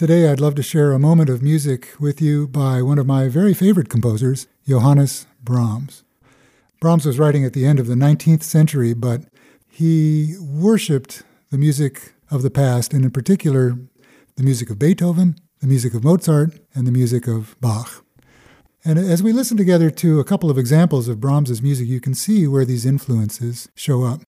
Today, I'd love to share a moment of music with you by one of my very favorite composers, Johannes Brahms. Brahms was writing at the end of the 19th century, but he worshiped the music of the past, and in particular, the music of Beethoven, the music of Mozart, and the music of Bach. And as we listen together to a couple of examples of Brahms's music, you can see where these influences show up.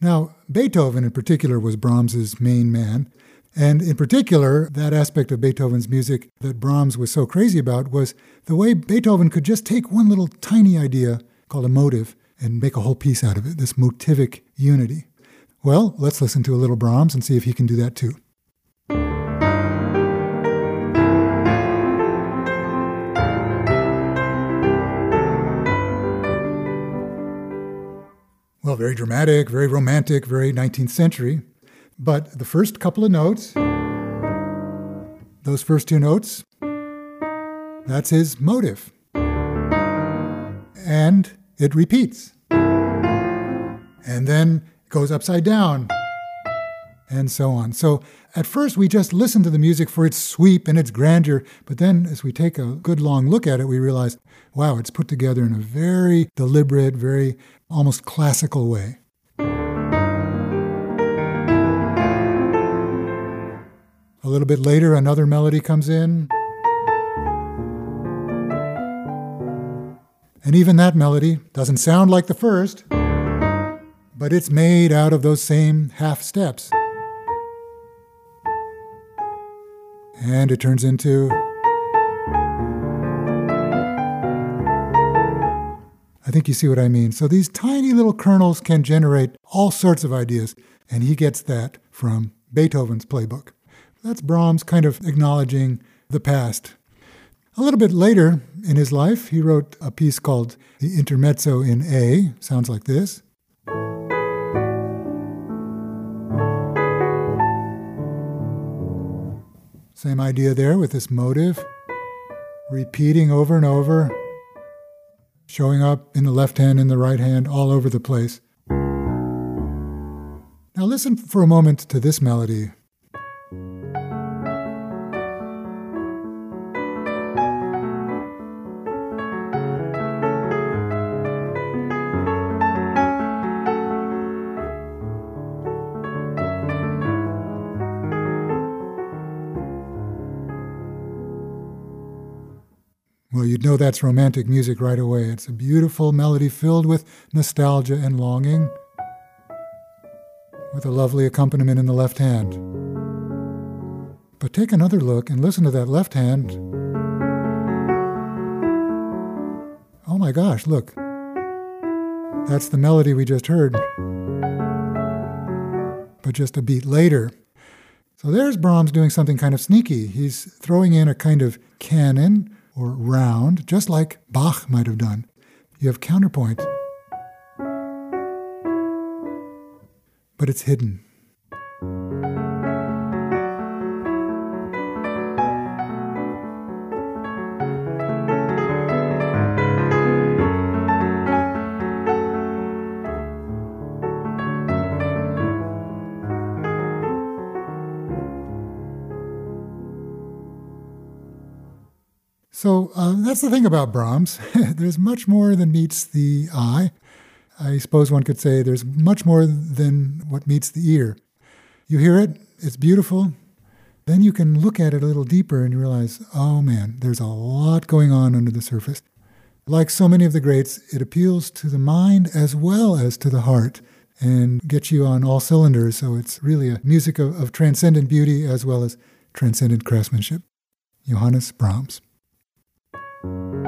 Now, Beethoven in particular was Brahms's main man, and in particular, that aspect of Beethoven's music that Brahms was so crazy about was the way Beethoven could just take one little tiny idea called a motive and make a whole piece out of it, this motivic unity. Well, let's listen to a little Brahms and see if he can do that too. Well, very dramatic, very romantic, very 19th century. But the first couple of notes, those first two notes, that's his motive. And it repeats. And then it goes upside down, and so on. So at first, we just listen to the music for its sweep and its grandeur, but then as we take a good long look at it, we realize, wow, it's put together in a very deliberate, very almost classical way. A little bit later, another melody comes in. And even that melody doesn't sound like the first, but it's made out of those same half steps. And it turns into. I think you see what I mean. So these tiny little kernels can generate all sorts of ideas, and he gets that from Beethoven's playbook. That's Brahms kind of acknowledging the past. A little bit later in his life, he wrote a piece called The Intermezzo in A. Sounds like this. Same idea there with this motive, repeating over and over, showing up in the left hand and the right hand all over the place. Now, listen for a moment to this melody. Well, you'd know that's romantic music right away. It's a beautiful melody filled with nostalgia and longing, with a lovely accompaniment in the left hand. But take another look and listen to that left hand. Oh my gosh, look. That's the melody we just heard. But just a beat later. So there's Brahms doing something kind of sneaky. He's throwing in a kind of canon or round, just like Bach might have done. You have counterpoint, but it's hidden. So uh, that's the thing about Brahms. there's much more than meets the eye. I suppose one could say there's much more than what meets the ear. You hear it, it's beautiful. Then you can look at it a little deeper and you realize, oh man, there's a lot going on under the surface. Like so many of the greats, it appeals to the mind as well as to the heart and gets you on all cylinders. So it's really a music of, of transcendent beauty as well as transcendent craftsmanship. Johannes Brahms. Thank you.